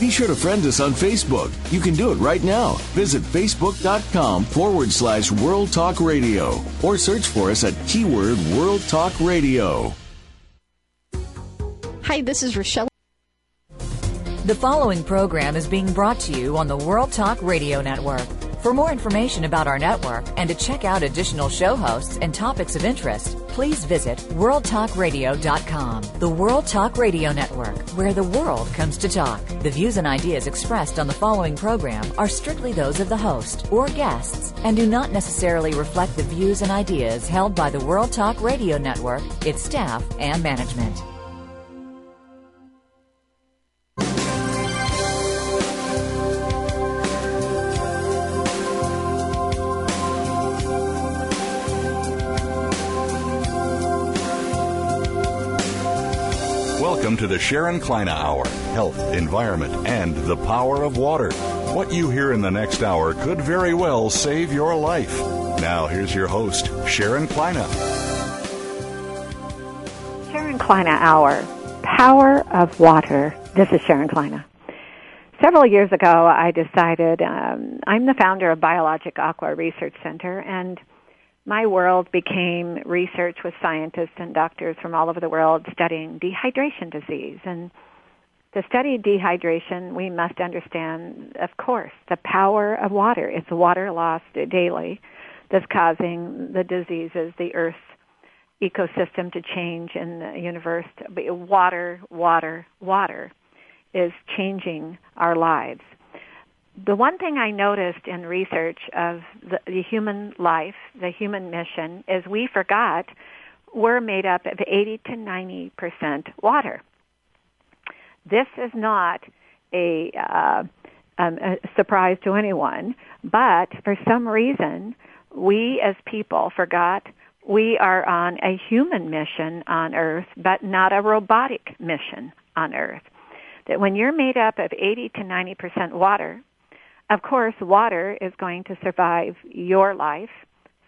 Be sure to friend us on Facebook. You can do it right now. Visit facebook.com forward slash World Talk Radio or search for us at keyword World Talk Radio. Hi, this is Rochelle. The following program is being brought to you on the World Talk Radio Network. For more information about our network and to check out additional show hosts and topics of interest, please visit worldtalkradio.com. The World Talk Radio Network, where the world comes to talk. The views and ideas expressed on the following program are strictly those of the host or guests and do not necessarily reflect the views and ideas held by the World Talk Radio Network, its staff, and management. Welcome to the Sharon Kleyne Hour Health, Environment, and the Power of Water. What you hear in the next hour could very well save your life. Now, here's your host, Sharon Kleyne. Sharon Kleyne Hour Power of Water. This is Sharon Kleyne. Several years ago, I decided um, I'm the founder of Biologic Aqua Research Center, and my world became research with scientists and doctors from all over the world studying dehydration disease. And to study dehydration, we must understand, of course, the power of water. It's water lost daily that's causing the diseases, the Earth's ecosystem to change in the universe. Water, water, water is changing our lives the one thing I noticed in research of the, the, human life, the human mission, is we forgot we're made up of 80 to 90 percent water. This is not a, uh, um, a surprise to anyone, but for some reason, we as people forgot we are on a human mission on Earth, but not a robotic mission on Earth. That when you're made up of 80 to 90 percent water, of course, water is going to survive your life,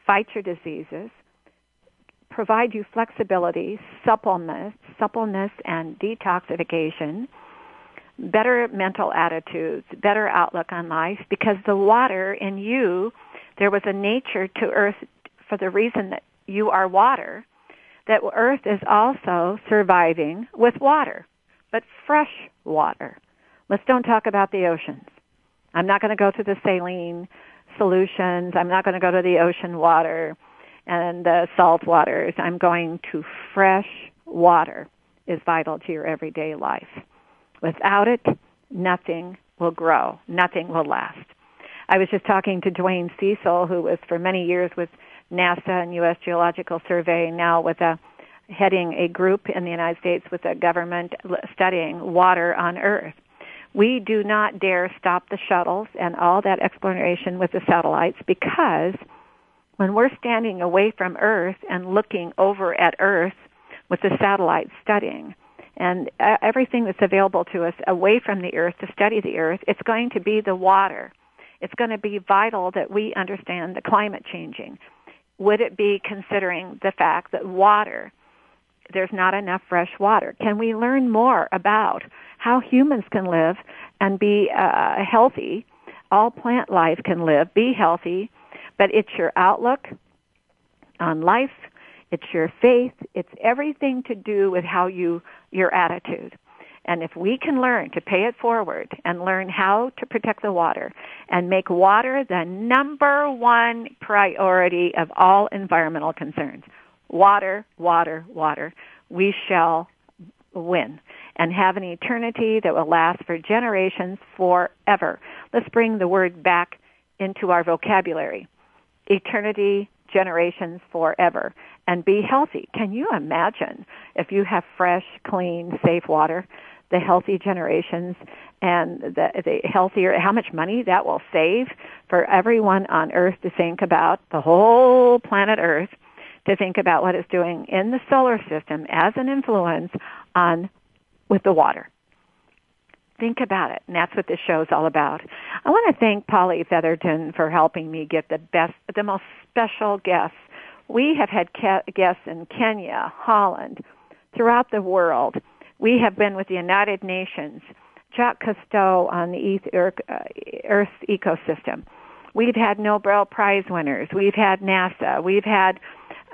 fight your diseases, provide you flexibility, suppleness, suppleness and detoxification, better mental attitudes, better outlook on life because the water in you, there was a nature to earth for the reason that you are water, that earth is also surviving with water, but fresh water. Let's don't talk about the oceans. I'm not going to go to the saline solutions. I'm not going to go to the ocean water and the salt waters. I'm going to fresh water is vital to your everyday life. Without it, nothing will grow. Nothing will last. I was just talking to DeWayne Cecil, who was for many years with NASA and U.S. Geological Survey, now with a heading a group in the United States with a government studying water on Earth. We do not dare stop the shuttles and all that exploration with the satellites because when we're standing away from Earth and looking over at Earth with the satellites studying, and everything that's available to us away from the earth to study the earth, it's going to be the water. It's going to be vital that we understand the climate changing. Would it be considering the fact that water, there's not enough fresh water? Can we learn more about how humans can live and be uh, healthy. All plant life can live, be healthy, but it's your outlook on life, it's your faith, it's everything to do with how you, your attitude. And if we can learn to pay it forward and learn how to protect the water and make water the number one priority of all environmental concerns, water, water, water, we shall win and have an eternity that will last for generations forever. Let's bring the word back into our vocabulary. Eternity, generations forever, and be healthy. Can you imagine if you have fresh, clean, safe water, the healthy generations and the, the healthier, how much money that will save for everyone on earth to think about, the whole planet earth, to think about what it's doing in the solar system as an influence on with the water. Think about it, and that's what this show is all about. I want to thank Polly Featherton for helping me get the best, the most special guests. We have had guests in Kenya, Holland, throughout the world. We have been with the United Nations Jacques Cousteau on the Earth, uh, Earth's ecosystem. We've had Nobel Prize winners. We've had NASA. We've had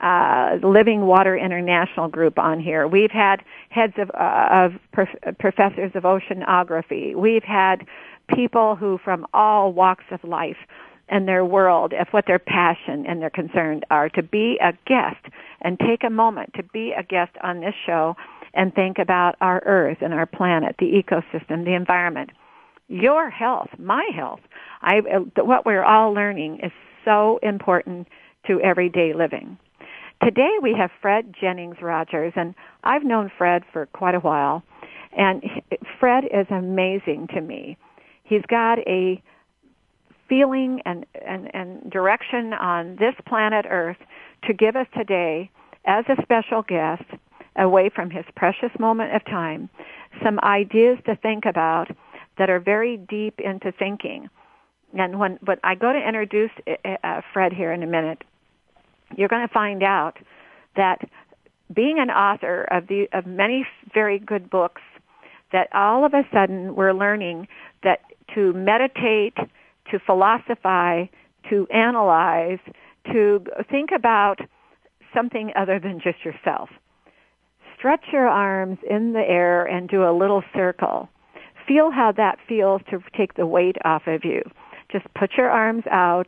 uh, Living Water International Group on here. We've had heads of, uh, of prof- professors of oceanography. We've had people who from all walks of life and their world, of what their passion and their concern are, to be a guest and take a moment to be a guest on this show and think about our earth and our planet, the ecosystem, the environment. Your health, my health, I, what we're all learning is so important to everyday living. Today we have Fred Jennings Rogers, and I've known Fred for quite a while, and Fred is amazing to me. He's got a feeling and, and, and direction on this planet Earth to give us today as a special guest away from his precious moment of time some ideas to think about that are very deep into thinking. And when, but I go to introduce uh, uh Fred here in a minute, you're going to find out that being an author of the of many very good books, that all of a sudden we're learning that to meditate, to philosophize, to analyze, to think about something other than just yourself. Stretch your arms in the air and do a little circle. Feel how that feels to take the weight off of you. Just put your arms out,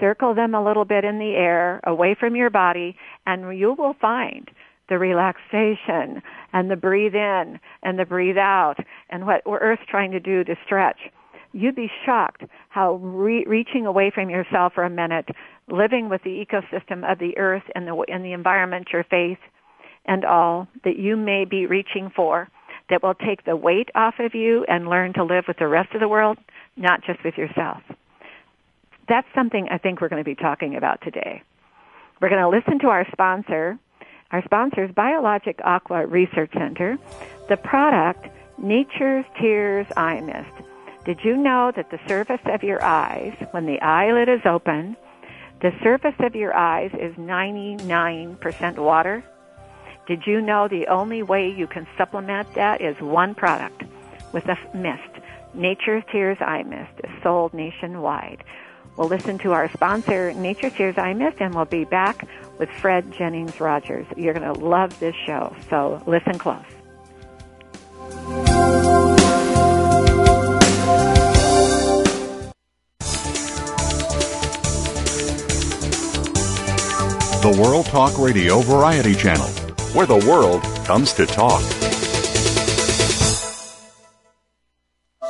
circle them a little bit in the air away from your body, and you will find the relaxation and the breathe in and the breathe out and what Earth's trying to do to stretch. You'd be shocked how re- reaching away from yourself for a minute, living with the ecosystem of the Earth and the, and the environment, your faith, and all that you may be reaching for that will take the weight off of you and learn to live with the rest of the world, not just with yourself. That's something I think we're going to be talking about today. We're going to listen to our sponsor. Our sponsor is Biologic Aqua Research Center. The product, Nature's Tears Eye Mist. Did you know that the surface of your eyes, when the eyelid is open, the surface of your eyes is 99% water? Did you know the only way you can supplement that is one product with a mist? Nature's Tears Eye Mist is sold nationwide. We'll listen to our sponsor, Nature's Tears Eye Mist, and we'll be back with Fred Jennings Rogers. You're going to love this show, so listen close. The World Talk Radio Variety Channel where the world comes to talk.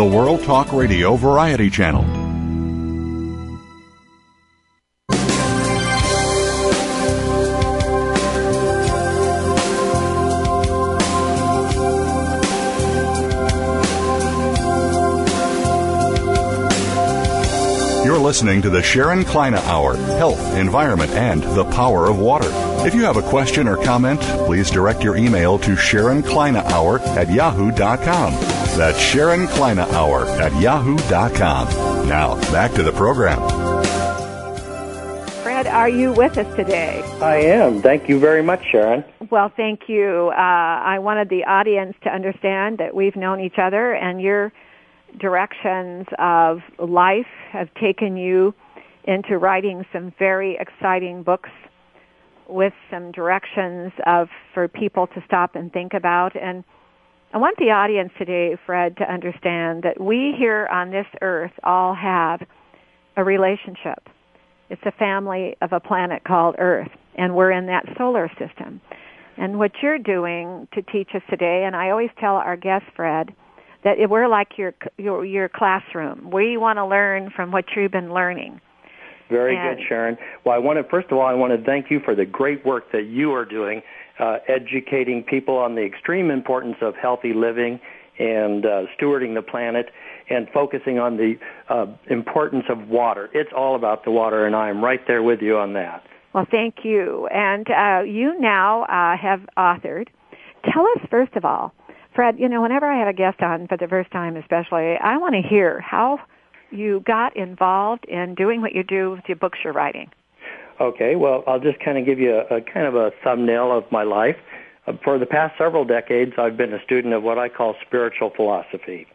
The World Talk Radio Variety Channel You're listening to the Sharon Kleyne Hour Health, Environment, and the Power of Water. If you have a question or comment, please direct your email to Sharon Kleyne Hour at yahoo.com. That's Sharon Kleyne Hour at yahoo.com. Now, back to the program. Fred, are you with us today? I am. Thank you very much, Sharon. Well, thank you. Uh, I wanted the audience to understand that we've known each other and you're directions of life have taken you into writing some very exciting books with some directions of for people to stop and think about and I want the audience today, Fred, to understand that we here on this earth all have a relationship. It's a family of a planet called Earth, and we're in that solar system. And what you're doing to teach us today, and I always tell our guests, Fred, that we're like your your, your classroom. We want to learn from what you've been learning. Very and, good, Sharon. Well, I want to first of all, I want to thank you for the great work that you are doing uh, educating people on the extreme importance of healthy living and uh, stewarding the planet and focusing on the uh, importance of water. It's all about the water, and I'm right there with you on that. Well, thank you. And uh, you now uh, have authored. Tell us, first of all, Fred, you know, whenever I have a guest on for the first time especially, I want to hear how you got involved in doing what you do with the books you're writing. Okay, well, I'll just kind of give you a, a kind of a thumbnail of my life. Uh, for the past several decades, I've been a student of what I call spiritual philosophy.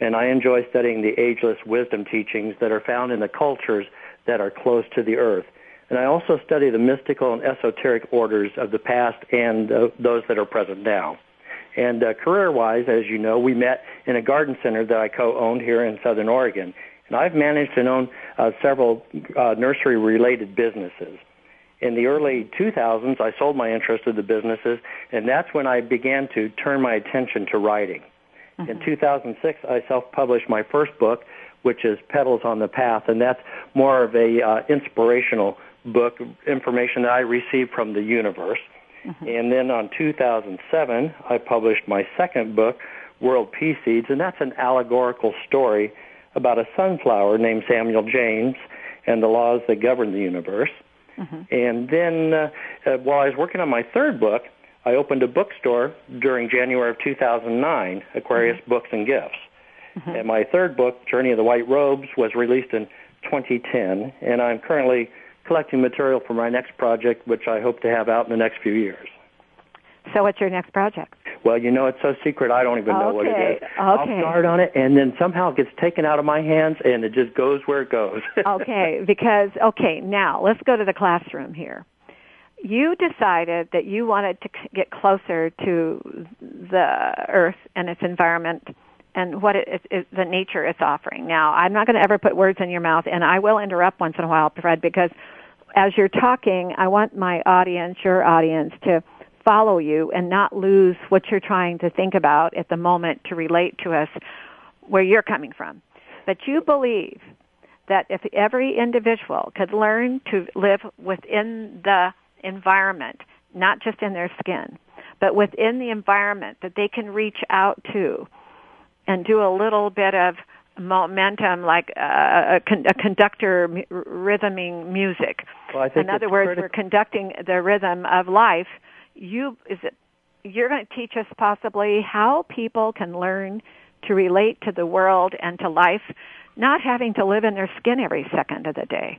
And I enjoy studying the ageless wisdom teachings that are found in the cultures that are close to the earth. And I also study the mystical and esoteric orders of the past and uh, those that are present now. And uh, career-wise, as you know, we met in a garden center that I co-owned here in Southern Oregon. And I've managed and own uh, several uh, nursery-related businesses. In the early 2000s, I sold my interest in the businesses, and that's when I began to turn my attention to writing. Mm-hmm. In 2006, I self-published my first book, which is Petals on the Path, and that's more of a uh, inspirational book, information that I received from the universe. Mm-hmm. And then on 2007, I published my second book, World Peace Seeds, and that's an allegorical story about a sunflower named Samuel James and the laws that govern the universe. Mm-hmm. And then uh, uh, while I was working on my third book, I opened a bookstore during January of 2009, Aquarius mm-hmm. Books and Gifts. Mm-hmm. And my third book, Journey of the White Robes, was released in 2010, and I'm currently collecting material for my next project, which I hope to have out in the next few years. So what's your next project? Well, you know, it's so secret, I don't even know okay. what it is. Okay. I'll start on it, and then somehow it gets taken out of my hands, and it just goes where it goes. okay, because, okay, now let's go to the classroom here. You decided that you wanted to get closer to the earth and its environment and what it, it, it, the nature is offering. Now, I'm not going to ever put words in your mouth, and I will interrupt once in a while, Fred, because as you're talking, I want my audience, your audience, to follow you and not lose what you're trying to think about at the moment to relate to us where you're coming from. But you believe that if every individual could learn to live within the environment, not just in their skin, but within the environment that they can reach out to and do a little bit of momentum like a, a, a conductor rhythming music. Well, in other words, critical. we're conducting the rhythm of life you is it you're going to teach us possibly how people can learn to relate to the world and to life, not having to live in their skin every second of the day.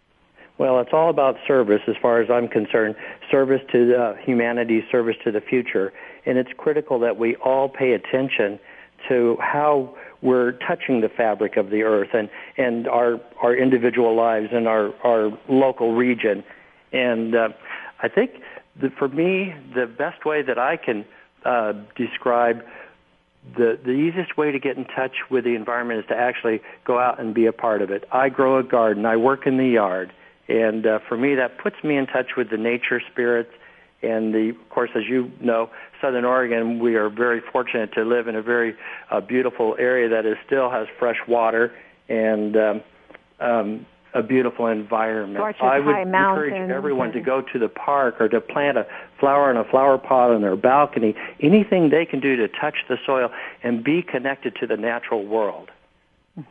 Well, it's all about service as far as I'm concerned. Service to uh, humanity, service to the future. And it's critical that we all pay attention to how we're touching the fabric of the earth and, and our, our individual lives and our, our local region. And uh, I think the, for me, the best way that I can uh, describe the the easiest way to get in touch with the environment is to actually go out and be a part of it. I grow a garden. I work in the yard, and uh, for me, that puts me in touch with the nature spirits. And the, of course, as you know, Southern Oregon, we are very fortunate to live in a very uh, beautiful area that is still has fresh water and um, um, a beautiful environment. Gorgeous I would encourage mountains everyone to go to the park or to plant a flower in a flower pot on their balcony. Anything they can do to touch the soil and be connected to the natural world.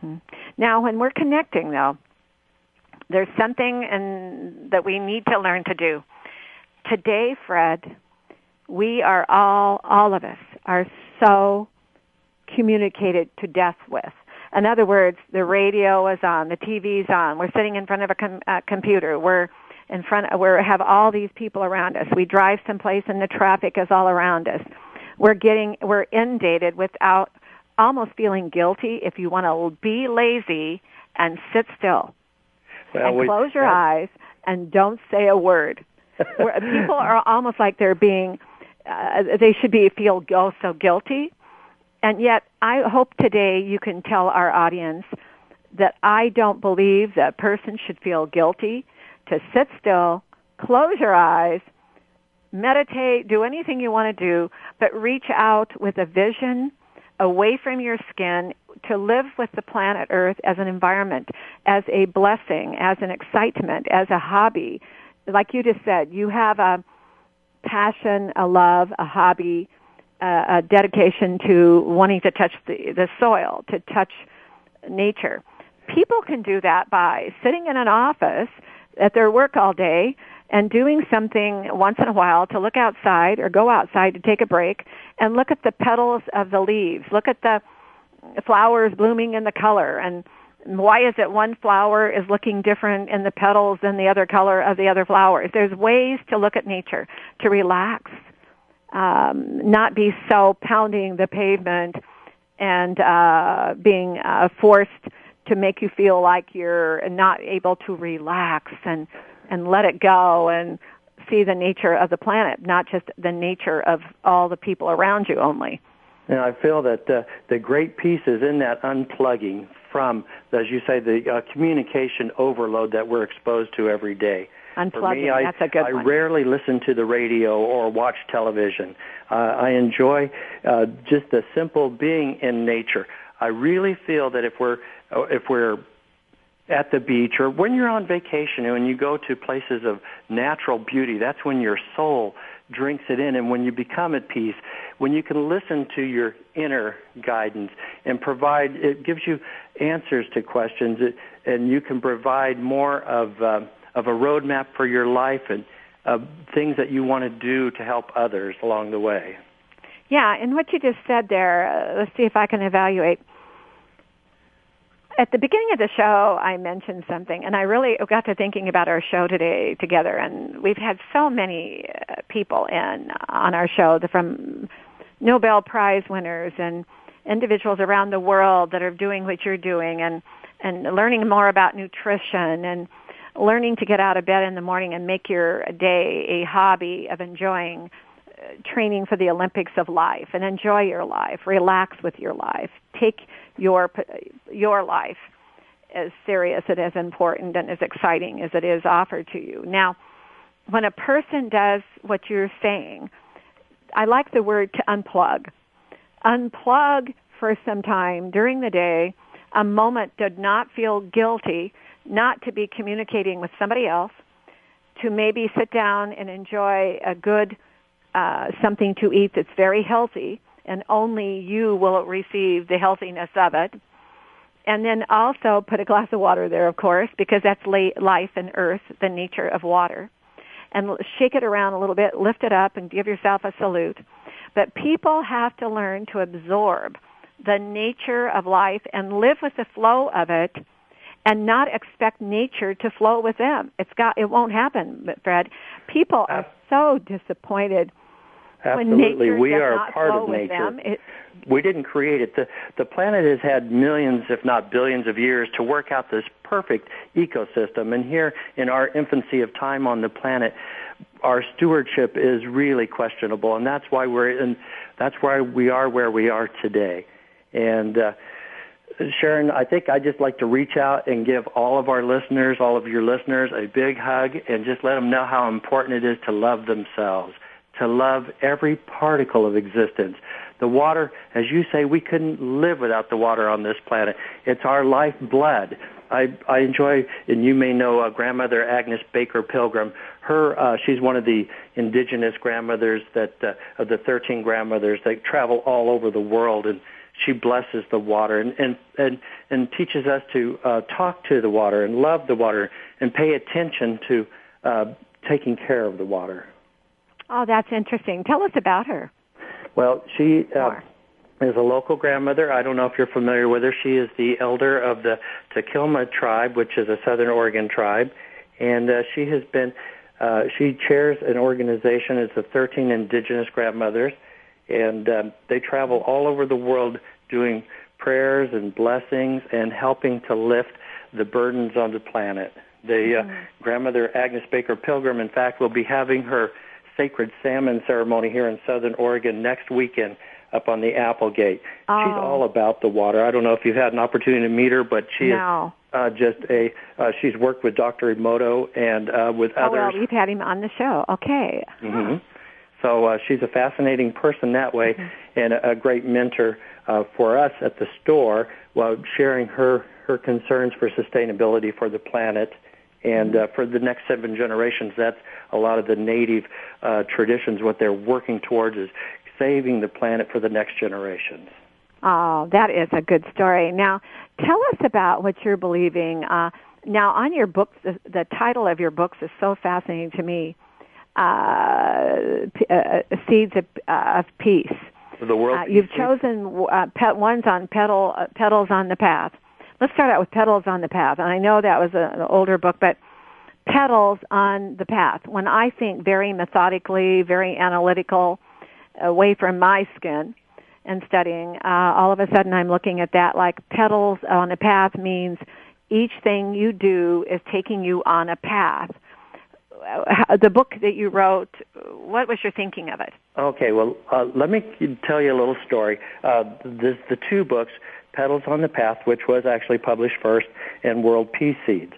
hmm Now, when we're connecting, though, there's something in, that we need to learn to do. Today, Fred, we are all, all of us, are so communicated to death with. In other words, the radio is on, the TV's on, we're sitting in front of a com- uh, computer, we're in front, we have all these people around us. We drive someplace and the traffic is all around us. We're getting, we're inundated without almost feeling guilty if you want to be lazy and sit still Well, and we- close your that- eyes and don't say a word. Where people are almost like they're being, uh, they should be feel go so guilty. And yet, I hope today you can tell our audience that I don't believe that a person should feel guilty to sit still, close your eyes, meditate, do anything you want to do, but reach out with a vision away from your skin to live with the planet Earth as an environment, as a blessing, as an excitement, as a hobby. Like you just said, you have a passion, a love, a hobby, a dedication to wanting to touch the, the soil, to touch nature. People can do that by sitting in an office at their work all day and doing something once in a while to look outside or go outside to take a break and look at the petals of the leaves, look at the flowers blooming in the color and why is it one flower is looking different in the petals than the other color of the other flowers? There's ways to look at nature, to relax, um, not be so pounding the pavement and uh, being uh, forced to make you feel like you're not able to relax and and let it go and see the nature of the planet, not just the nature of all the people around you only. And I feel that uh, the great piece is in that unplugging from, as you say, the uh, communication overload that we're exposed to every day. Unplugging, For me, I, that's a good I one. rarely listen to the radio or watch television. Uh, I enjoy uh, just the simple being in nature. I really feel that if we're uh, if we're at the beach or when you're on vacation and you go to places of natural beauty, that's when your soul drinks it in and when you become at peace, when you can listen to your inner guidance and provide, it gives you answers to questions and you can provide more of, uh, of a roadmap for your life and uh, things that you want to do to help others along the way. Yeah, and what you just said there, uh, let's see if I can evaluate at the beginning of the show, I mentioned something, and I really got to thinking about our show today together. And we've had so many uh, people in on our show from Nobel Prize winners and individuals around the world that are doing what you're doing, and and learning more about nutrition and learning to get out of bed in the morning and make your day a hobby of enjoying uh, training for the Olympics of life and enjoy your life, relax with your life, take your your life as serious and as important and as exciting as it is offered to you. Now, when a person does what you're saying, I like the word to unplug. Unplug for some time during the day, a moment to not feel guilty, not to be communicating with somebody else, to maybe sit down and enjoy a good uh, something to eat that's very healthy, and only you will receive the healthiness of it. And then also put a glass of water there, of course, because that's life and earth, the nature of water. And shake it around a little bit, lift it up, and give yourself a salute. But people have to learn to absorb the nature of life and live with the flow of it and not expect nature to flow with them. It's got, it won't happen, Fred. People are so disappointed Absolutely, we are part of nature. Them, it, we didn't create it. The the planet has had millions, if not billions, of years to work out this perfect ecosystem. And here, in our infancy of time on the planet, our stewardship is really questionable, and that's why we're in. That's why we are where we are today. And uh, Sharon, I think I'd just like to reach out and give all of our listeners, all of your listeners, a big hug, and just let them know how important it is to love themselves to love every particle of existence. The water, as you say, we couldn't live without the water on this planet. It's our lifeblood. I, I enjoy, and you may know uh, grandmother Agnes Baker Pilgrim. Her, uh, she's one of the indigenous grandmothers that uh, of the 13 grandmothers that travel all over the world, and she blesses the water and and and, and teaches us to uh, talk to the water and love the water and pay attention to uh, taking care of the water. Oh, that's interesting. Tell us about her. Well, she uh, is a local grandmother. I don't know if you're familiar with her. She is the elder of the Takelma tribe, which is a Southern Oregon tribe, and uh, she has been. Uh, she chairs an organization. It's the 13 Indigenous Grandmothers, and um, they travel all over the world doing prayers and blessings and helping to lift the burdens on the planet. The uh, mm-hmm. grandmother Agnes Baker Pilgrim, in fact, will be having her sacred salmon ceremony here in Southern Oregon next weekend up on the Applegate. Oh. She's all about the water. I don't know if you've had an opportunity to meet her, but she no. is uh, just a. Uh, she's worked with Dr. Emoto and uh, with oh, others. well, you've had him on the show. Okay. Mm-hmm. So uh, she's a fascinating person that way, mm-hmm. and a, a great mentor uh, for us at the store while sharing her her concerns for sustainability for the planet And uh, for the next seven generations, that's a lot of the native uh, traditions. What they're working towards is saving the planet for the next generations. Oh, that is a good story. Now, tell us about what you're believing. Uh, now, on your books, the, the title of your books is so fascinating to me. Uh, p- uh, Seeds of, uh, of Peace. The world. Uh, you've chosen uh, pet ones on petal uh, petals on the path. Let's start out with petals on the path. And I know that was a, an older book, but petals on the path. When I think very methodically, very analytical, away from my skin and studying, uh, all of a sudden I'm looking at that like petals on a path means each thing you do is taking you on a path. Uh, the book that you wrote, what was your thinking of it? Okay, well, uh, let me tell you a little story. Uh, this, the two books, Petals on the Path, which was actually published first, and World Peace Seeds.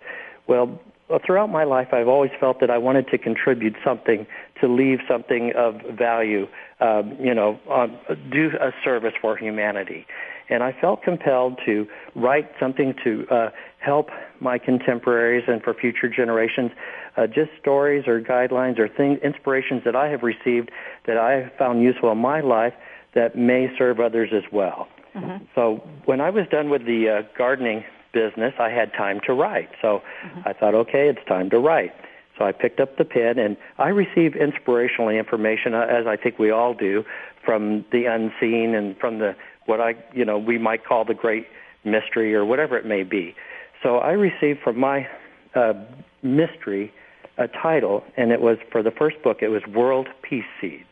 Well, throughout my life, I've always felt that I wanted to contribute something, to leave something of value, um, you know, um, do a service for humanity. And I felt compelled to write something to uh, help my contemporaries and for future generations, uh, just stories or guidelines or things, inspirations that I have received that I have found useful in my life that may serve others as well. Mm-hmm. So when I was done with the uh, gardening business, I had time to write. So mm-hmm. I thought, okay, it's time to write. So I picked up the pen and I received inspirational information, uh, as I think we all do, from the unseen and from the what I, you know, we might call the great mystery or whatever it may be. So I received from my uh, mystery a title, and it was for the first book. It was World Peace Seeds.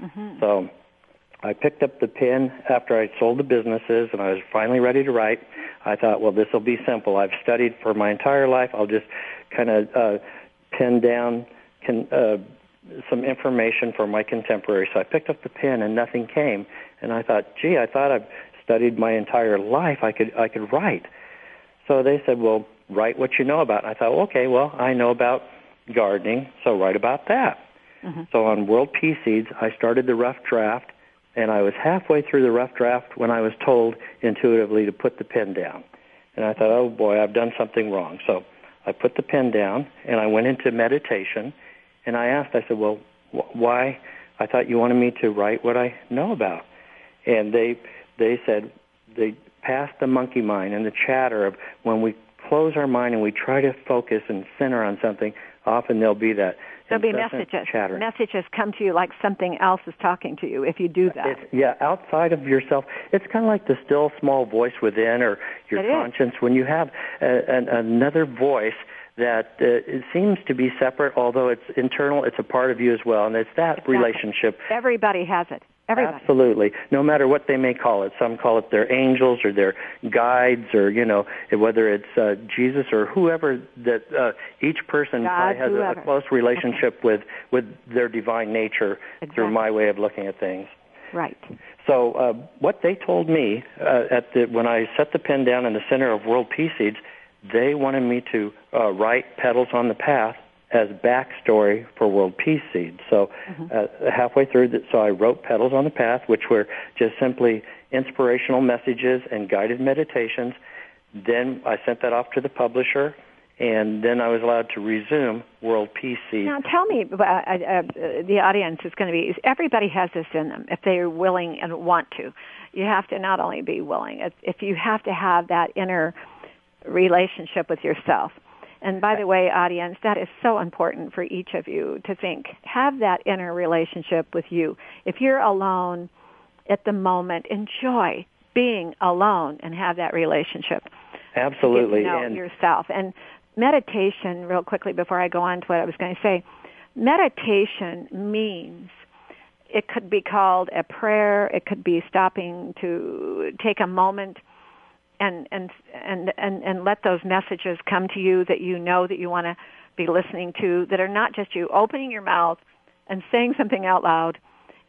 Mm-hmm. So I picked up the pen after I sold the businesses, and I was finally ready to write. I thought, well, this will be simple. I've studied for my entire life. I'll just kind of uh, pin down can, uh, some information for my contemporary. So I picked up the pen, and nothing came. And I thought, gee, I thought I've studied my entire life. I could I could write. So they said, well, write what you know about. And I thought, okay, well, I know about gardening, so write about that. Mm-hmm. So on World Peace Seeds, I started the rough draft, and I was halfway through the rough draft when I was told intuitively to put the pen down. And I thought, oh boy, I've done something wrong. So I put the pen down, and I went into meditation, and I asked, I said, well, wh- why? I thought you wanted me to write what I know about. And they, they said, they passed the monkey mind and the chatter of when we close our mind and we try to focus and center on something, often there'll be that There'll be messages. Chatter. Messages come to you like something else is talking to you if you do that. It's, yeah, outside of yourself. It's kind of like the still small voice within or your it conscience. Is. When you have a, an, another voice that uh, it seems to be separate, although it's internal, it's a part of you as well. And it's that exactly. relationship. Everybody has it. Everybody. Absolutely. No matter what they may call it. Some call it their angels or their guides or, you know, whether it's uh, Jesus or whoever that uh, each person God, has whoever. a close relationship okay. with, with their divine nature exactly. through my way of looking at things. Right. So uh, what they told me uh, at the, when I set the pen down in the center of World Peace Seeds, they wanted me to uh, write Petals on the Path as backstory for World Peace Seed. So mm-hmm. uh, halfway through, the, so I wrote Petals on the Path, which were just simply inspirational messages and guided meditations. Then I sent that off to the publisher, and then I was allowed to resume World Peace Seed. Now, tell me, uh, uh, the audience is going to be, everybody has this in them if they're willing and want to. You have to not only be willing, if, if you have to have that inner relationship with yourself and by the way, audience, that is so important for each of you to think. Have that inner relationship with you. If you're alone at the moment, enjoy being alone and have that relationship. Absolutely. To know and yourself. And meditation, real quickly before I go on to what I was going to say, meditation means it could be called a prayer. It could be stopping to take a moment and and and and and let those messages come to you that you know that you want to be listening to that are not just you. Opening your mouth and saying something out loud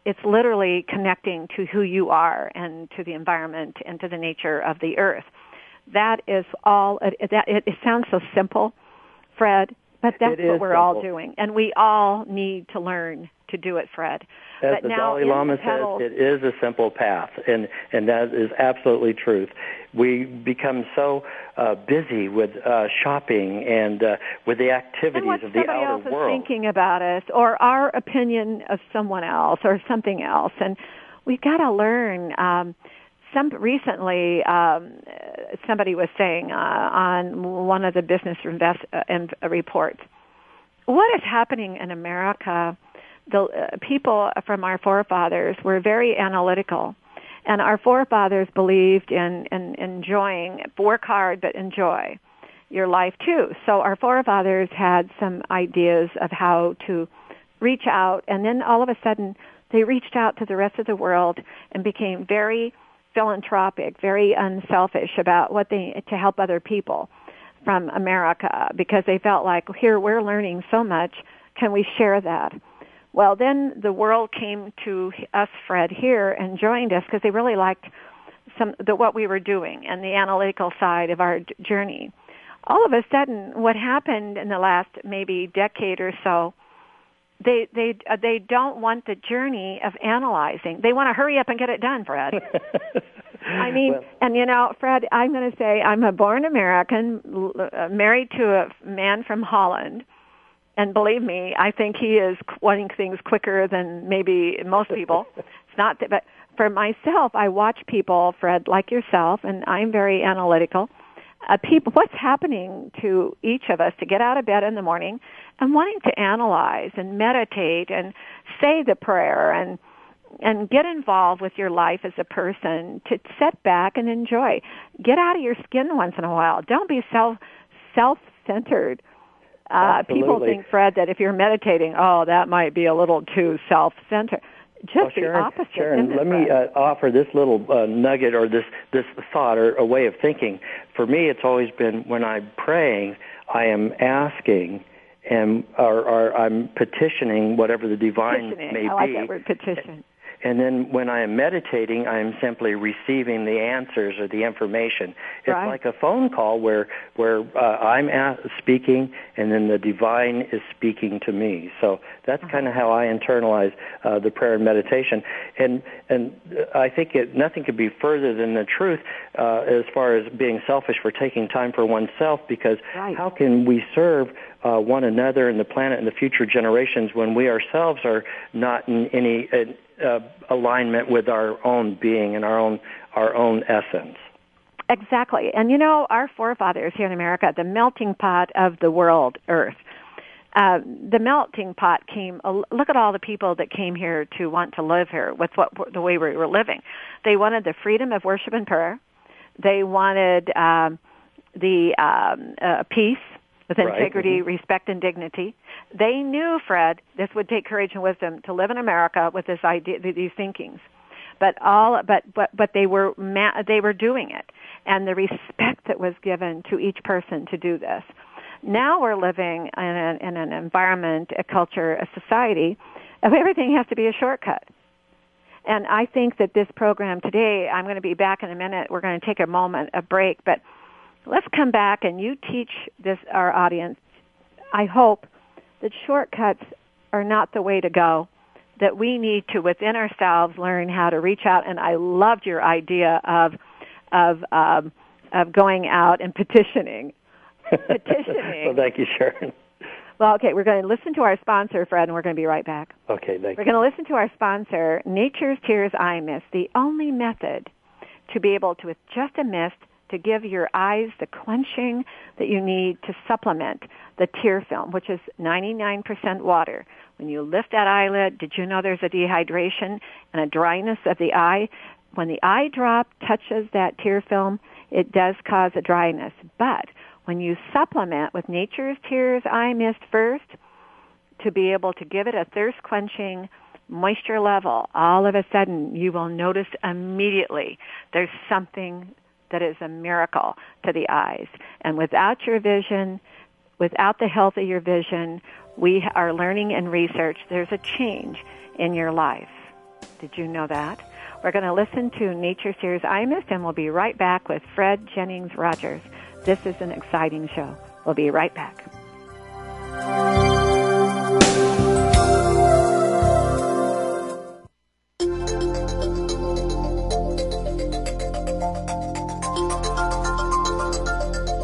it's literally connecting to who you are and to the environment and to the nature of the earth. That is all it, that it, it sounds so simple fred but that's what we're simple. all doing. And we all need to learn to do it, Fred. As but the now Dalai Lama the says, it is a simple path, and and that is absolutely truth. We become so uh, busy with uh, shopping and uh, with the activities of the outer else is world. thinking about us, or our opinion of someone else, or something else, and we've got to learn. Um, some recently, um, somebody was saying uh, on one of the business invest, uh, in, uh, reports, what is happening in America? The uh, people from our forefathers were very analytical, and our forefathers believed in, in enjoying work hard but enjoy your life too. So our forefathers had some ideas of how to reach out, and then all of a sudden they reached out to the rest of the world and became very philanthropic, very unselfish about what they to help other people from America because they felt like here we're learning so much, can we share that? Well, then the world came to us, Fred, here and joined us because they really liked some the what we were doing and the analytical side of our d- journey. All of a sudden, what happened in the last maybe decade or so, they they uh, they don't want the journey of analyzing. They want to hurry up and get it done, Fred. I mean, Well- and you know, Fred, I'm going to say I'm a born American, l- uh, married to a man from Holland, and believe me, I think he is wanting things quicker than maybe most people. it's not that, but for myself, I watch people, Fred, like yourself, and I'm very analytical. Uh, people, what's happening to each of us to get out of bed in the morning and wanting to analyze and meditate and say the prayer and and get involved with your life as a person to sit back and enjoy. Get out of your skin once in a while. Don't be self self centered. Uh, people think, Fred, that if you're meditating, oh, that might be a little too self centered. Just Well, the opposite. Sharon, let me Fred? uh, offer this little uh, nugget or this this thought or a way of thinking. For me, it's always been when I'm praying, I am asking and or, or I'm petitioning whatever the divine may I like be. that word, petition. And then when I am meditating, I am simply receiving the answers or the information. It's Right. like a phone call where where uh, I'm speaking, and then the divine is speaking to me. So that's kind of how I internalize uh, the prayer and meditation. And and I think it, nothing could be further than the truth uh, as far as being selfish for taking time for oneself. Because Right. how can we serve uh, one another and the planet and the future generations when we ourselves are not in any uh, uh, alignment with our own being and our own our own essence. Exactly. And you know, our forefathers here in America, the melting pot of the world, Earth, uh, the melting pot came, uh, look at all the people that came here to want to live here with what, the way we were living. They wanted the freedom of worship and prayer. They wanted um, the um, uh, peace with integrity, Mhm. respect, and dignity. They knew, Fred, this would take courage and wisdom to live in America with this idea, these thinkings. But all, but but but they were ma- they were doing it, and the respect that was given to each person to do this. Now we're living in, a, in an environment, a culture, a society of everything has to be a shortcut. And I think that this program today, I'm going to be back in a minute. We're going to take a moment, a break, but let's come back and you teach this our audience. I hope that shortcuts are not the way to go. That we need to within ourselves learn how to reach out. And I loved your idea of of um, of going out and petitioning. Petitioning. well, thank you, Sharon. Well, okay, we're going to listen to our sponsor, Fred, and we're going to be right back. Okay, thank We're you. going to listen to our sponsor, Nature's Tears Eye Mist, the only method to be able to, with just a mist, to give your eyes the quenching that you need to supplement the tear film, which is 99% water. When you lift that eyelid, did you know there's a dehydration and a dryness of the eye? When the eye drop touches that tear film, it does cause a dryness. But when you supplement with Nature's Tears Eye Mist first, to be able to give it a thirst quenching moisture level, all of a sudden you will notice immediately there's something that is a miracle to the eyes. And without your vision, without the health of your vision, we are learning and research there's a change in your life. Did you know that? We're going to listen to Nature's Tears Eye and we'll be right back with Fred Jennings Rogers. This is an exciting show. We'll be right back.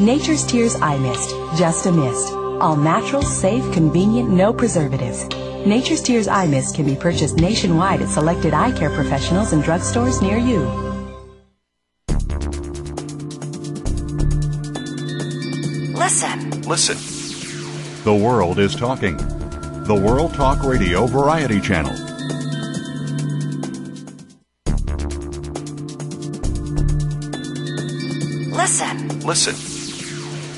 Nature's Tears Eye Mist, just a mist. All natural, safe, convenient, no preservatives. Nature's Tears Eye Mist can be purchased nationwide at selected eye care professionals and drugstores near you. Listen. Listen. The world is talking the World Talk Radio Variety Channel. Listen. Listen.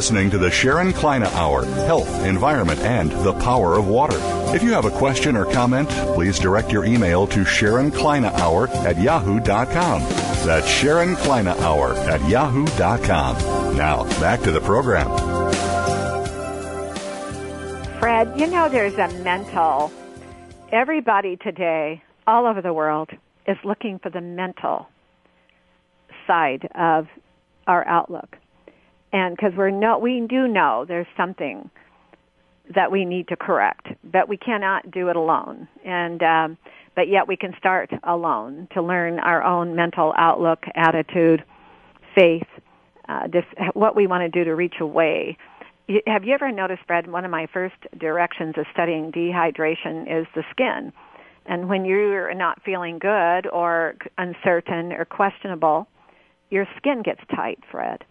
Listening to the Sharon Kleyne Hour Health, Environment, and the Power of Water. If you have a question or comment, please direct your email to Sharon Kleyne Hour at yahoo.com. That's Sharon Kleyne Hour at yahoo.com. Now, back to the program. Fred, you know there's a mental. Everybody today, all over the world, is looking for the mental side of our outlook and because we're no, we do know there's something that we need to correct, but we cannot do it alone. And um, but yet we can start alone to learn our own mental outlook, attitude, faith, uh, this, what we want to do to reach away. Have you ever noticed, Fred? One of my first directions of studying dehydration is the skin. And when you're not feeling good or uncertain or questionable, your skin gets tight, Fred.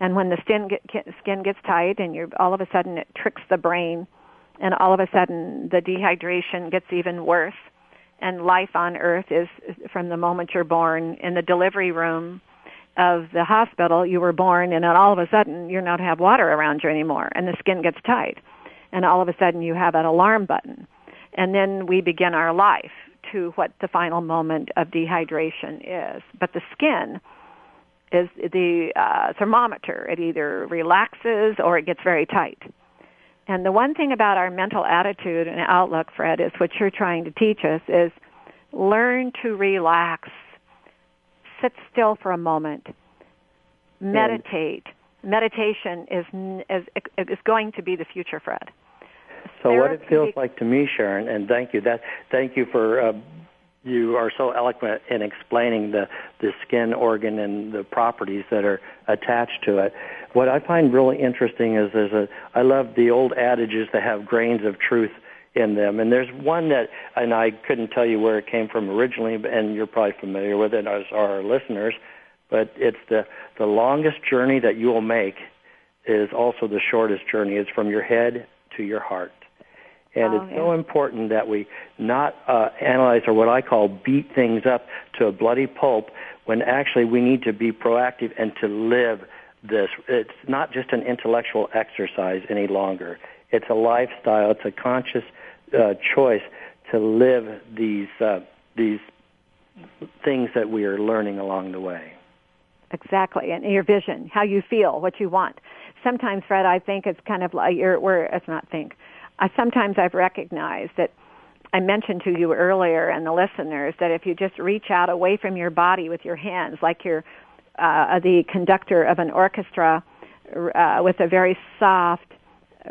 And when the skin, get, skin gets tight and you're, all of a sudden it tricks the brain and all of a sudden the dehydration gets even worse. And life on earth is from the moment you're born in the delivery room of the hospital you were born and then all of a sudden you're not have water around you anymore and the skin gets tight. And all of a sudden you have an alarm button. And then we begin our life to what the final moment of dehydration is. But the skin is the uh, thermometer. It either relaxes or it gets very tight. And the one thing about our mental attitude and outlook, Fred, is what you're trying to teach us is learn to relax, sit still for a moment, meditate. Meditation is is is going to be the future, Fred. So what it feels like to me, Sharon, and thank you. That thank you for uh, you are so eloquent in explaining the, the skin organ and the properties that are attached to it. What I find really interesting is there's a, I love the old adages that have grains of truth in them. And there's one that, and I couldn't tell you where it came from originally, and you're probably familiar with it as are our listeners, but it's the, the longest journey that you will make is also the shortest journey. It's from your head to your heart. And oh, it's yeah. so important that we not uh, analyze or what I call beat things up to a bloody pulp when actually we need to be proactive and to live this. It's not just an intellectual exercise any longer. It's a lifestyle. It's a conscious uh, choice to live these uh, these things that we are learning along the way. Exactly, and your vision, how you feel, what you want. Sometimes, Fred, I think it's kind of like you're. Where it's not think I sometimes I've recognized that I mentioned to you earlier and the listeners that if you just reach out away from your body with your hands, like you're uh, the conductor of an orchestra uh, with a very soft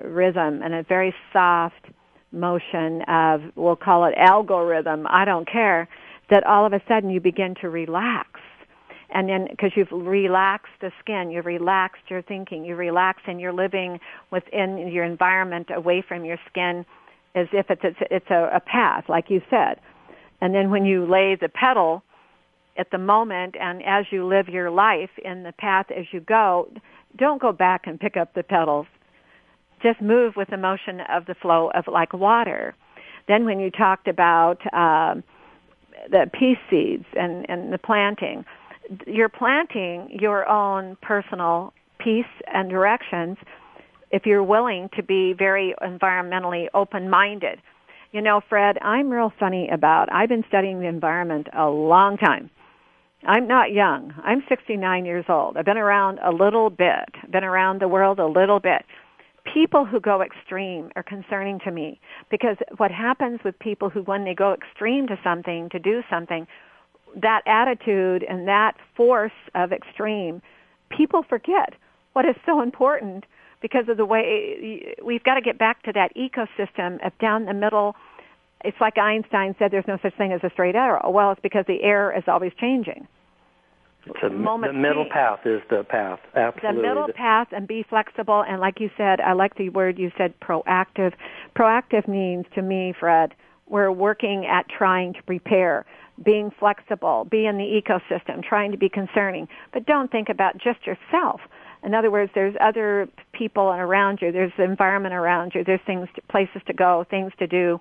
rhythm and a very soft motion of, we'll call it algorithm, I don't care, that all of a sudden you begin to relax and then because you've relaxed the skin, you've relaxed your thinking, you relax and you're living within your environment away from your skin as if it's it's, it's a, a path, like you said. And then when you lay the pedal at the moment and as you live your life in the path as you go, don't go back and pick up the pedals. Just move with the motion of the flow of like water. Then when you talked about uh, the peace seeds and, and the planting, you're planting your own personal peace and directions if you're willing to be very environmentally open-minded. You know, Fred, I'm real funny about, I've been studying the environment a long time. I'm not young. I'm 69 years old. I've been around a little bit, been around the world a little bit. People who go extreme are concerning to me because what happens with people who, when they go extreme to something, to do something, that attitude and that force of extreme, people forget what is so important because of the way we've got to get back to that ecosystem of down the middle. It's like Einstein said, there's no such thing as a straight arrow. Well, it's because the air is always changing. So the middle path is the path. Absolutely. The middle path and be flexible. And like you said, I like the word you said, proactive. Proactive means to me, Fred, we're working at trying to prepare, being flexible, be in the ecosystem, trying to be concerning. But don't think about just yourself. In other words, there's other people around you. There's the environment around you. There's things, places to go, things to do.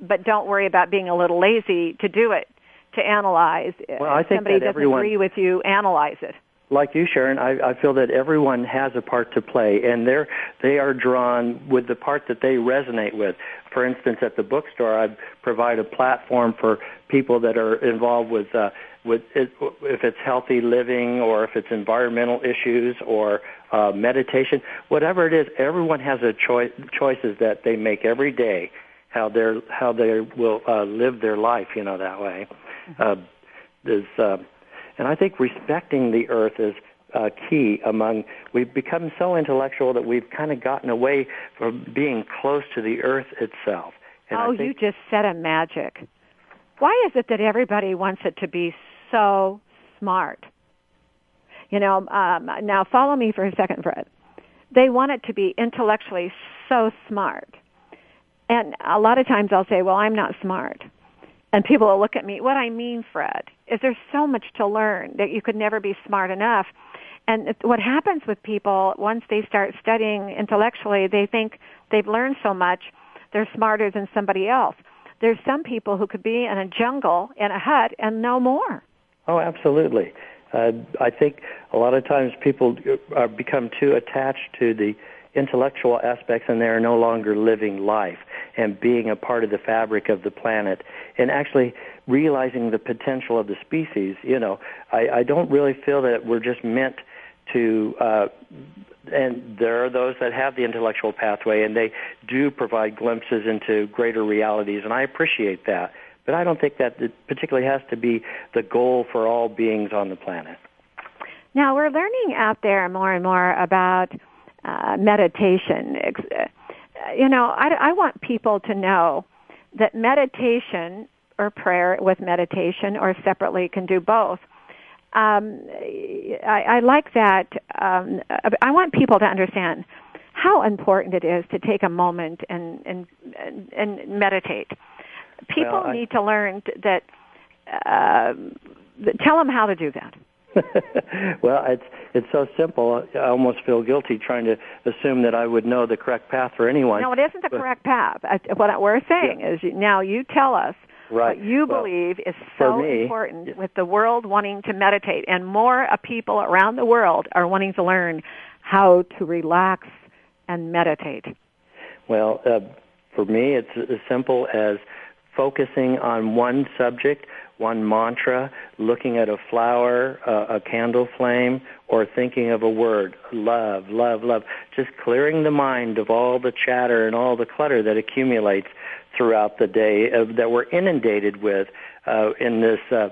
But don't worry about being a little lazy to do it, to analyze. Well, I think somebody that doesn't everyone, agree with you, analyze it. Like you, Sharon, I, I feel that everyone has a part to play, and they're they are drawn with the part that they resonate with. For instance, at the bookstore, I provide a platform for people that are involved with uh, with it, if it's healthy living or if it's environmental issues or uh, meditation, whatever it is, everyone has a choice choices that they make every day how they how they will uh, live their life, you know, that way. Mm-hmm. Uh, there's, uh, and I think respecting the earth is uh, key among. We've become so intellectual that we've kind of gotten away from being close to the earth itself. And oh, think, you just said a magic. Why is it that everybody wants it to be so smart. You know, um, now follow me for a second, Fred. They want it to be intellectually so smart. And a lot of times I'll say, well, I'm not smart. And people will look at me. What I mean, Fred, is there's so much to learn that you could never be smart enough. And what happens with people once they start studying intellectually, they think they've learned so much, they're smarter than somebody else. There's some people who could be in a jungle in a hut and know more. Oh, absolutely. Uh, I think a lot of times people are become too attached to the intellectual aspects and they are no longer living life and being a part of the fabric of the planet and actually realizing the potential of the species. You know, I, I don't really feel that we're just meant to uh, and there are those that have the intellectual pathway and they do provide glimpses into greater realities and I appreciate that. But I don't think that particularly has to be the goal for all beings on the planet. Now we're learning out there more and more about uh, meditation. Uh, you know, I, I want people to know that meditation or prayer with meditation or separately can do both. Um, I, I like that. Um, I want people to understand how important it is to take a moment and and and meditate people well, I, need to learn that. Uh, tell them how to do that. well, it's it's so simple. I almost feel guilty trying to assume that I would know the correct path for anyone. No, it isn't the correct path. What we're saying yeah. is now you tell us right. what you well, believe is so me, important yeah. with the world wanting to meditate, and more people around the world are wanting to learn how to relax and meditate. Well, uh, for me, it's as simple as focusing on one subject, one mantra, looking at a flower, uh, a candle flame, or thinking of a word, love, love, love. Just clearing the mind of all the chatter and all the clutter that accumulates throughout the day uh, that we're inundated with uh, in this uh,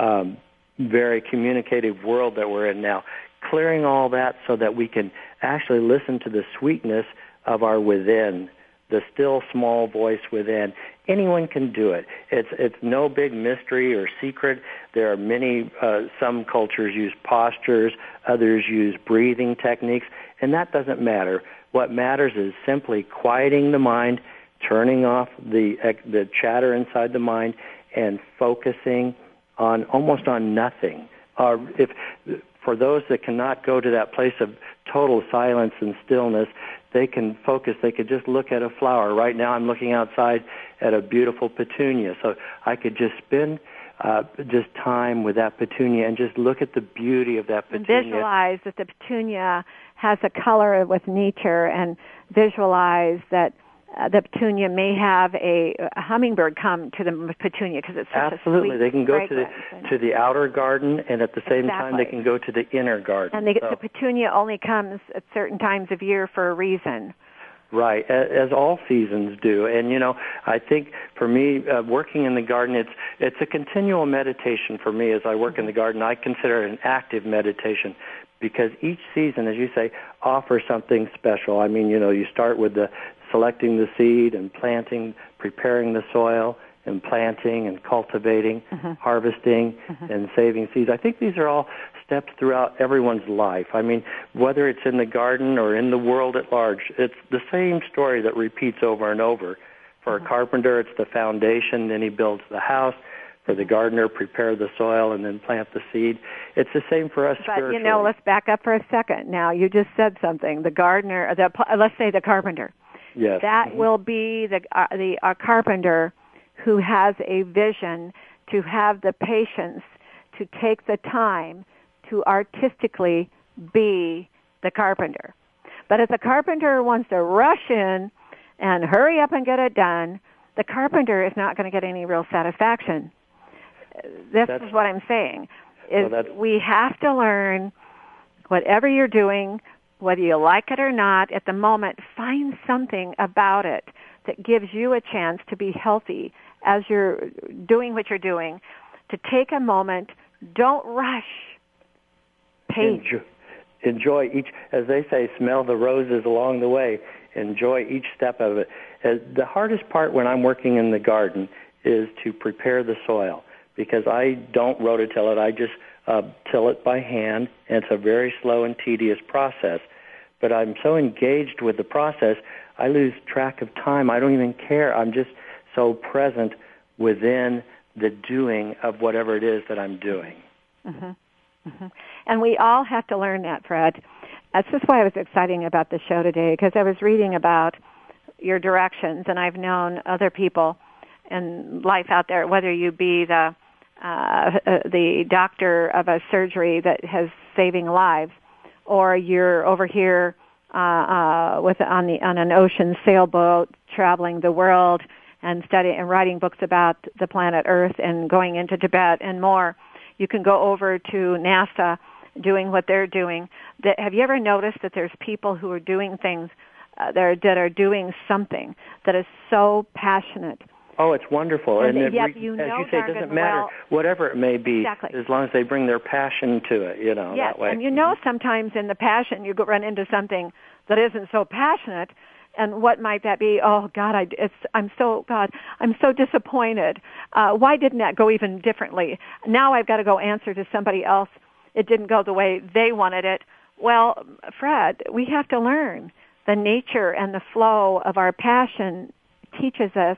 um, very communicative world that we're in now. Clearing all that so that we can actually listen to the sweetness of our within the still small voice within. Anyone can do it. It's it's no big mystery or secret. There are many. Uh, some cultures use postures, others use breathing techniques, and that doesn't matter. What matters is simply quieting the mind, turning off the the chatter inside the mind, and focusing on almost on nothing. Or if for those that cannot go to that place of total silence and stillness, they can focus. They could just look at a flower. Right now, I'm looking outside at a beautiful petunia, so I could just spend uh, just time with that petunia and just look at the beauty of that petunia. And visualize that the petunia has a color with nature, and visualize that uh, the petunia may have a, a, hummingbird come to the petunia because it's such absolutely. A sweet they can go to the to the outer garden, and at the same exactly. time they can go to the inner garden. And they, so. the petunia only comes at certain times of year for a reason. Right, as all seasons do, and you know, I think for me, uh, working in the garden, it's it's a continual meditation for me as I work in the garden. I consider it an active meditation because each season, as you say, offers something special. I mean, you know, you start with the selecting the seed and planting, preparing the soil and planting and cultivating, mm-hmm. harvesting mm-hmm. and saving seeds. I think these are all steps throughout everyone's life. I mean, whether it's in the garden or in the world at large, it's the same story that repeats over and over. For mm-hmm. a carpenter, it's the foundation, then he builds the house. For the gardener, prepare the soil and then plant the seed. It's the same for us but, you know, let's back up for a second. Now, you just said something. The gardener, the, let's say the carpenter. Yes. That mm-hmm. will be the uh, the uh, carpenter who has a vision to have the patience to take the time to artistically be the carpenter. But if the carpenter wants to rush in and hurry up and get it done, the carpenter is not going to get any real satisfaction. This that's, is what I'm saying. Is well, we have to learn whatever you're doing, whether you like it or not, at the moment, find something about it that gives you a chance to be healthy as you're doing what you're doing, to take a moment, don't rush. Pace. Enjoy, enjoy each, as they say, smell the roses along the way. Enjoy each step of it. Uh, the hardest part when I'm working in the garden is to prepare the soil because I don't rototill it. I just uh, till it by hand, and it's a very slow and tedious process. But I'm so engaged with the process, I lose track of time. I don't even care. I'm just so present within the doing of whatever it is that I'm doing. Mm-hmm. Mm-hmm. And we all have to learn that, Fred. That's just why I was exciting about the show today because I was reading about your directions, and I've known other people in life out there, whether you be the uh, the doctor of a surgery that has saving lives, or you're over here uh, uh, with on the on an ocean sailboat traveling the world and studying and writing books about the planet Earth and going into Tibet and more. You can go over to NASA doing what they're doing. That, have you ever noticed that there's people who are doing things uh, that, are, that are doing something that is so passionate? Oh, it's wonderful, and, and yep, you as know you say, it doesn't matter well, whatever it may be, exactly. as long as they bring their passion to it. You know yes, that way. and you know sometimes in the passion you go run into something that isn't so passionate, and what might that be? Oh God, I it's I'm so God, I'm so disappointed. Uh, why didn't that go even differently? Now I've got to go answer to somebody else. It didn't go the way they wanted it. Well, Fred, we have to learn the nature and the flow of our passion teaches us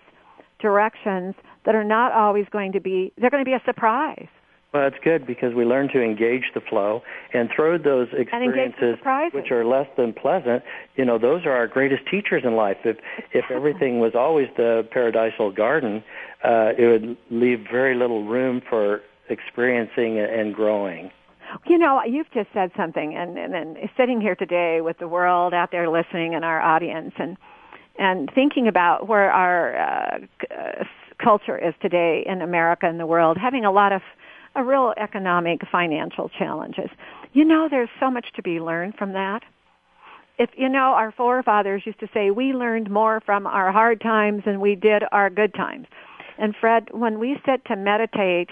directions that are not always going to be, they're going to be a surprise. Well, it's good because we learn to engage the flow and through those experiences, which are less than pleasant, you know, those are our greatest teachers in life. If if everything was always the paradisal garden, uh, it would leave very little room for experiencing and growing. You know, you've just said something, and, and, and sitting here today with the world out there listening and our audience, and and thinking about where our uh, uh, culture is today in America and the world, having a lot of a real economic financial challenges. You know, there's so much to be learned from that. If you know, our forefathers used to say we learned more from our hard times than we did our good times. And Fred, when we sit to meditate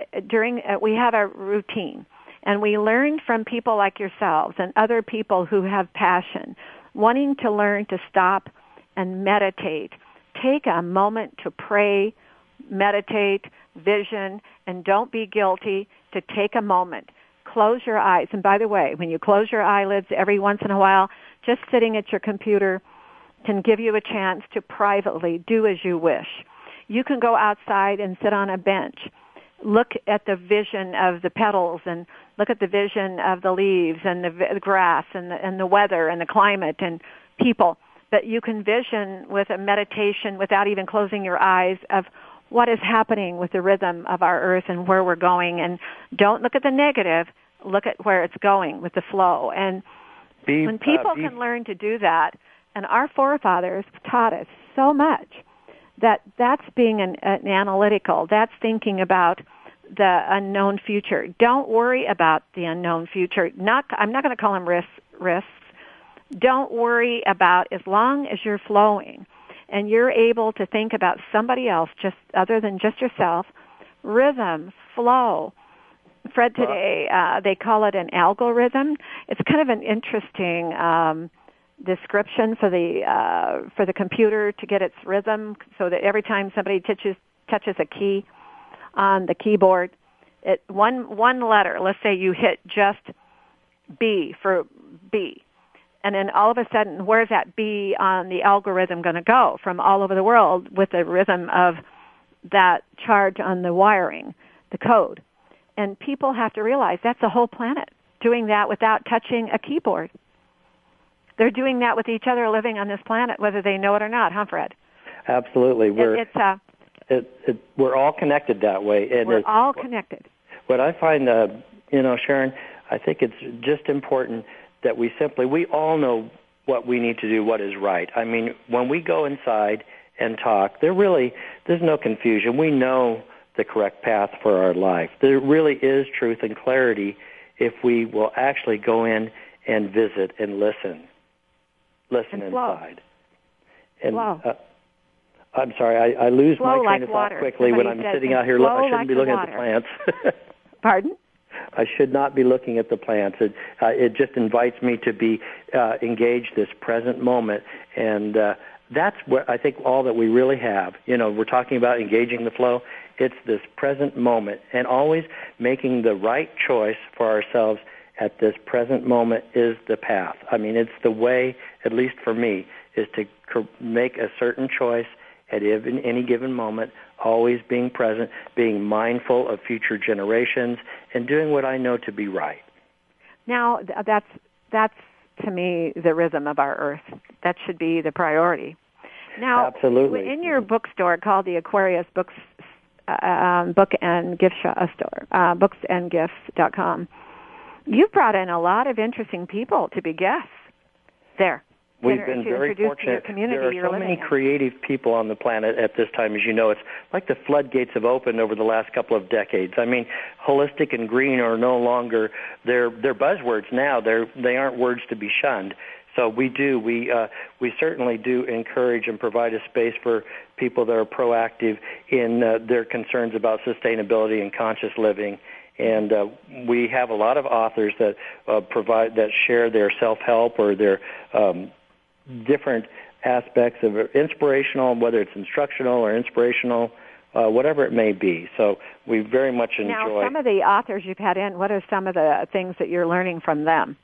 uh, during, uh, we have a routine, and we learn from people like yourselves and other people who have passion, wanting to learn to stop and meditate. Take a moment to pray, meditate, vision, and don't be guilty to take a moment. Close your eyes. And by the way, when you close your eyelids every once in a while, just sitting at your computer can give you a chance to privately do as you wish. You can go outside and sit on a bench. Look at the vision of the petals and look at the vision of the leaves and the, grass and the, and the weather and the climate and people, but you can vision with a meditation without even closing your eyes of what is happening with the rhythm of our earth and where we're going and don't look at the negative, look at where it's going with the flow. And be, when people uh, be, can learn to do that, and our forefathers taught us so much that that's being an, an analytical, that's thinking about the unknown future. Don't worry about the unknown future. Not, I'm not going to call them risks, risks. Don't worry about as long as you're flowing and you're able to think about somebody else just other than just yourself. Rhythm, flow. Fred today, uh, they call it an algorithm. It's kind of an interesting um, description for the uh, for the computer to get its rhythm, so that every time somebody touches touches a key, on the keyboard, it, one one letter. Let's say you hit just B for B, and then all of a sudden, where's that B on the algorithm going to go from all over the world with the rhythm of that charge on the wiring, the code? And people have to realize that's the whole planet doing that without touching a keyboard. They're doing that with each other living on this planet, whether they know it or not, huh, Fred? Absolutely. We're, it, it's uh, it, it, we're all connected that way. And we're all connected. What I find, uh, you know, Sharon, I think it's just important that we simply, we all know what we need to do, what is right. I mean, when we go inside and talk, there really, there's no confusion. We know the correct path for our life. There really is truth and clarity if we will actually go in and visit and listen. Listen and inside. And, flow. Uh, I'm sorry, I, I lose flow my train like of thought water. quickly Somebody when I'm sitting out here. Look, I shouldn't like be looking water. at the plants. Pardon? I should not be looking at the plants. It, uh, it just invites me to be uh, engaged this present moment, and uh, that's what I think all that we really have. You know, we're talking about engaging the flow. It's this present moment, and always making the right choice for ourselves at this present moment is the path. I mean, it's the way, at least for me, is to make a certain choice at any given moment, always being present, being mindful of future generations, and doing what I know to be right. Now, that's that's to me the rhythm of our Earth. That should be the priority. Now, absolutely. In your bookstore called the Aquarius Books uh, um, Book and Gift Shop uh, Store, uh, booksandgifts.com, you've brought in a lot of interesting people to be guests there. We've been very fortunate. there are so many in. creative people on the planet at this time. As you know, it's like the floodgates have opened over the last couple of decades. I mean, holistic and green are no longer they're they're buzzwords now. They're they aren't words to be shunned. So we do we uh, we certainly do encourage and provide a space for people that are proactive in uh, their concerns about sustainability and conscious living and uh, we have a lot of authors that uh, provide that share their self-help or their um, different aspects of inspirational, whether it's instructional or inspirational, uh, whatever it may be. So we very much enjoy. Now, some of the authors you've had in, what are some of the things that you're learning from them?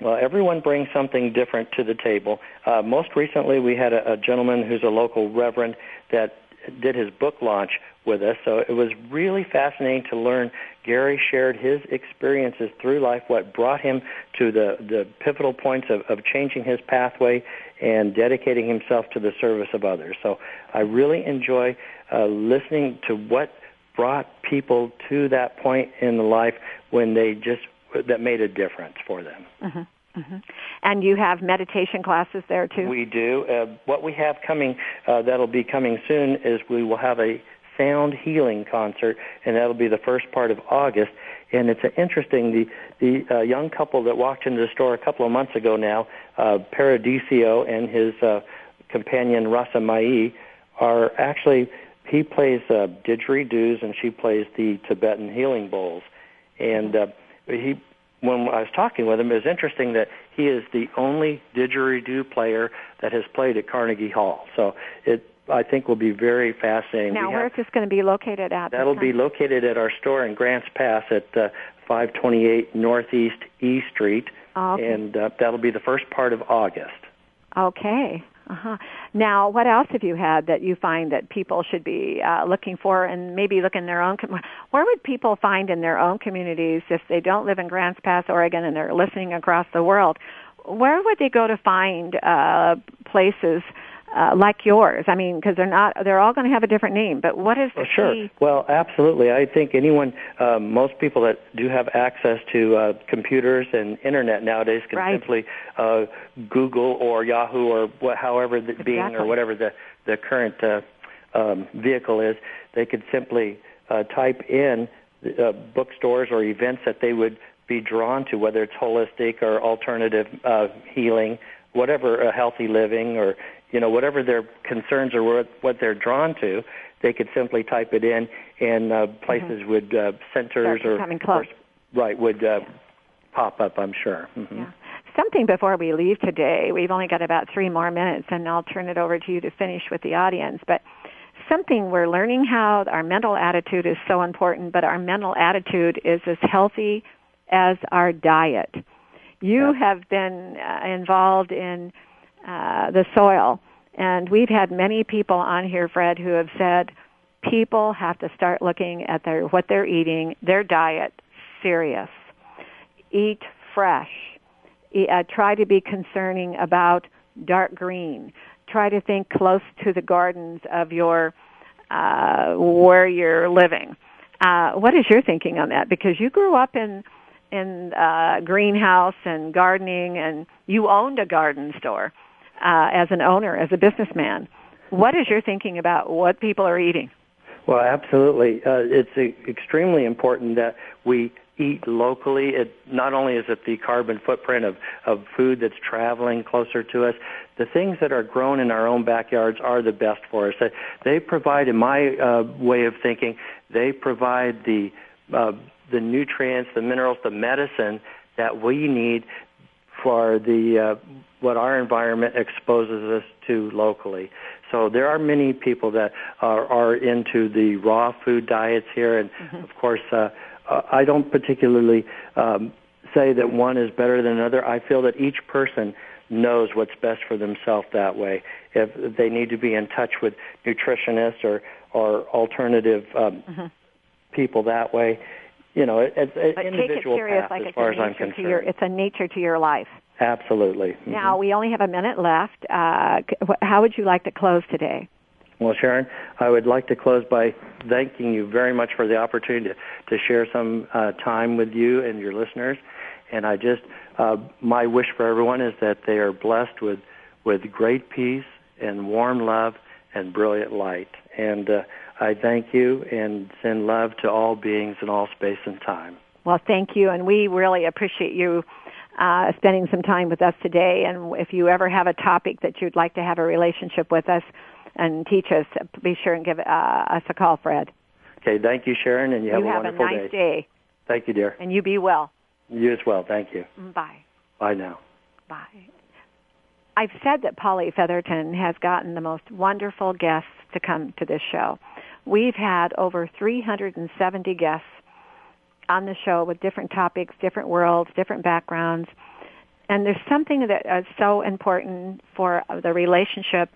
Well, everyone brings something different to the table. Uh, most recently, we had a, a gentleman who's a local reverend that did his book launch with us. So it was really fascinating to learn. Gary shared his experiences through life, what brought him to the, the pivotal points of, of changing his pathway and dedicating himself to the service of others. So I really enjoy uh, listening to what brought people to that point in life when they just that made a difference for them. Mm-hmm. Mm-hmm. And you have meditation classes there too. We do. Uh, what we have coming uh, that'll be coming soon is we will have a sound healing concert, and that'll be the first part of August. And it's interesting. The the uh, young couple that walked into the store a couple of months ago now, uh, Paradiso and his uh, companion Rasa Mai, are actually he plays uh, didgeridoos and she plays the Tibetan healing bowls, and uh, he when I was talking with him, it was interesting that he is the only didgeridoo player that has played at Carnegie Hall. So it, I think, will be very fascinating. Now, we where have, is this going to be located at? That'll be located at our store in Grants Pass at uh, 528 Northeast E Street, oh, okay. and uh, that'll be the first part of August. Okay. Uh-huh. Now, what else have you had that you find that people should be uh, looking for, and maybe look in their own? Com- where would people find in their own communities if they don't live in Grants Pass, Oregon, and they're listening across the world? where would they go to find uh, places uh, like yours? I mean, because they're not, they're all going to have a different name. But what is the oh, sure. key? Well, absolutely. I think anyone, uh, most people that do have access to uh, computers and internet nowadays can Right. simply uh, Google or Yahoo or what, however the Bing or whatever the the current uh, um, vehicle is. They could simply uh, type in uh, bookstores or events that they would be drawn to, whether it's holistic or alternative uh, healing, whatever, uh, healthy living, or you know whatever their concerns or what, what they're drawn to. They could simply type it in, and uh, places would uh, centers or or- right would uh, pop up. I'm sure. hmm Yeah. Something before we leave today. We've only got about three more minutes, and I'll turn it over to you to finish with the audience. But something we're learning how our mental attitude is so important, but our mental attitude is as healthy as our diet. You Yeah. have been uh, involved in uh, the soil, and we've had many people on here, Fred, who have said people have to start looking at their what they're eating, their diet, serious. Eat fresh. Uh, try to be concerning about dark green. Try to think close to the gardens of your uh, where you're living. Uh, what is your thinking on that? Because you grew up in in uh, greenhouse and gardening, and you owned a garden store uh, as an owner, as a businessman. What is your thinking about what people are eating? Well, absolutely. Uh, it's extremely important that we eat locally. It not only is it the carbon footprint of, of food that's traveling closer to us, the things that are grown in our own backyards are the best for us. They, they provide, in my uh, way of thinking, they provide the uh, the nutrients, the minerals, the medicine that we need for the uh, what our environment exposes us to locally. So there are many people that are, are into the raw food diets here, and of course, uh, I don't particularly um, say that one is better than another. I feel that each person knows what's best for themselves that way. If they need to be in touch with nutritionists or or alternative um, people that way, you know, it, it's an But take it individual serious, path like as far as I'm concerned. your it's a nature to your life. Absolutely. Mhm. Now we only have a minute left. Uh, how would you like to close today? Well, Sharon, I would like to close by thanking you very much for the opportunity to, to share some uh, time with you and your listeners. And I just, uh, my wish for everyone is that they are blessed with, with great peace and warm love and brilliant light. And uh, I thank you and send love to all beings in all space and time. Well, thank you, and we really appreciate you uh, spending some time with us today. And if you ever have a topic that you'd like to have a relationship with us and teach us, be sure and give uh, us a call, Fred. Okay, thank you, Sharon, and you have you a have a wonderful nice day, Thank you, dear. and you be well. You as well. Thank you. Bye. Bye now. Bye. I've said that Polly Featherton has gotten the most wonderful guests to come to this show. We've had over 370 guests on the show with different topics, different worlds, different backgrounds. And there's something that is so important for the relationship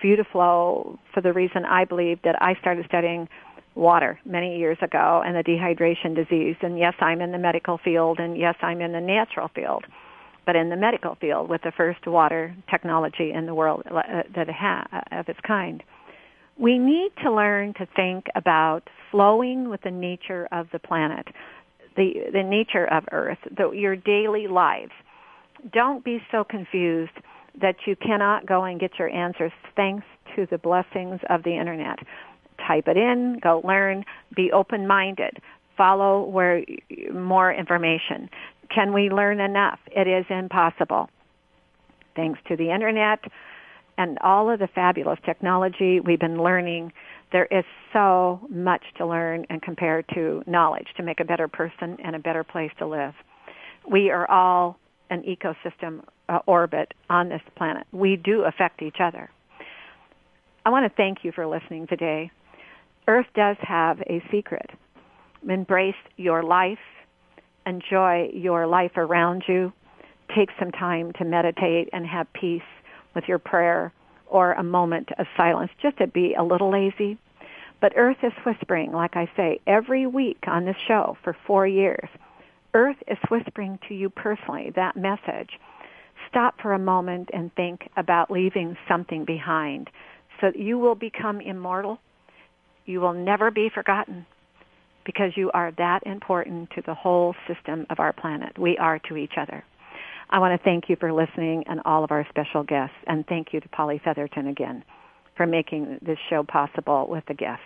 for you to flow for the reason I believe that I started studying water many years ago and the dehydration disease. And yes, I'm in the medical field and yes, I'm in the natural field but in the medical field with the first water technology in the world uh, that ha- of its kind. We need to learn to think about flowing with the nature of the planet, the, the nature of Earth, the, your daily lives. Don't be so confused that you cannot go and get your answers thanks to the blessings of the internet. Type it in, go learn, be open-minded, follow where more information. Can we learn enough? It is impossible. Thanks to the internet and all of the fabulous technology we've been learning, there is so much to learn and compare to knowledge to make a better person and a better place to live. We are all an ecosystem uh, orbit on this planet. We do affect each other. I want to thank you for listening today. Earth does have a secret. Embrace your life enjoy your life around you. Take some time to meditate and have peace with your prayer or a moment of silence just to be a little lazy. But Earth is whispering, like I say, every week on this show for four years. Earth is whispering to you personally that message. stop for a moment and think about leaving something behind so that you will become immortal. You will never be forgotten because you are that important to the whole system of our planet. We are to each other. I want to thank you for listening and all of our special guests, and thank you to Polly Featherton again for making this show possible with the guests.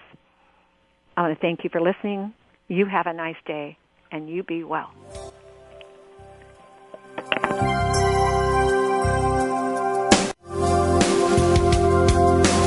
I want to thank you for listening. You have a nice day, and you be well.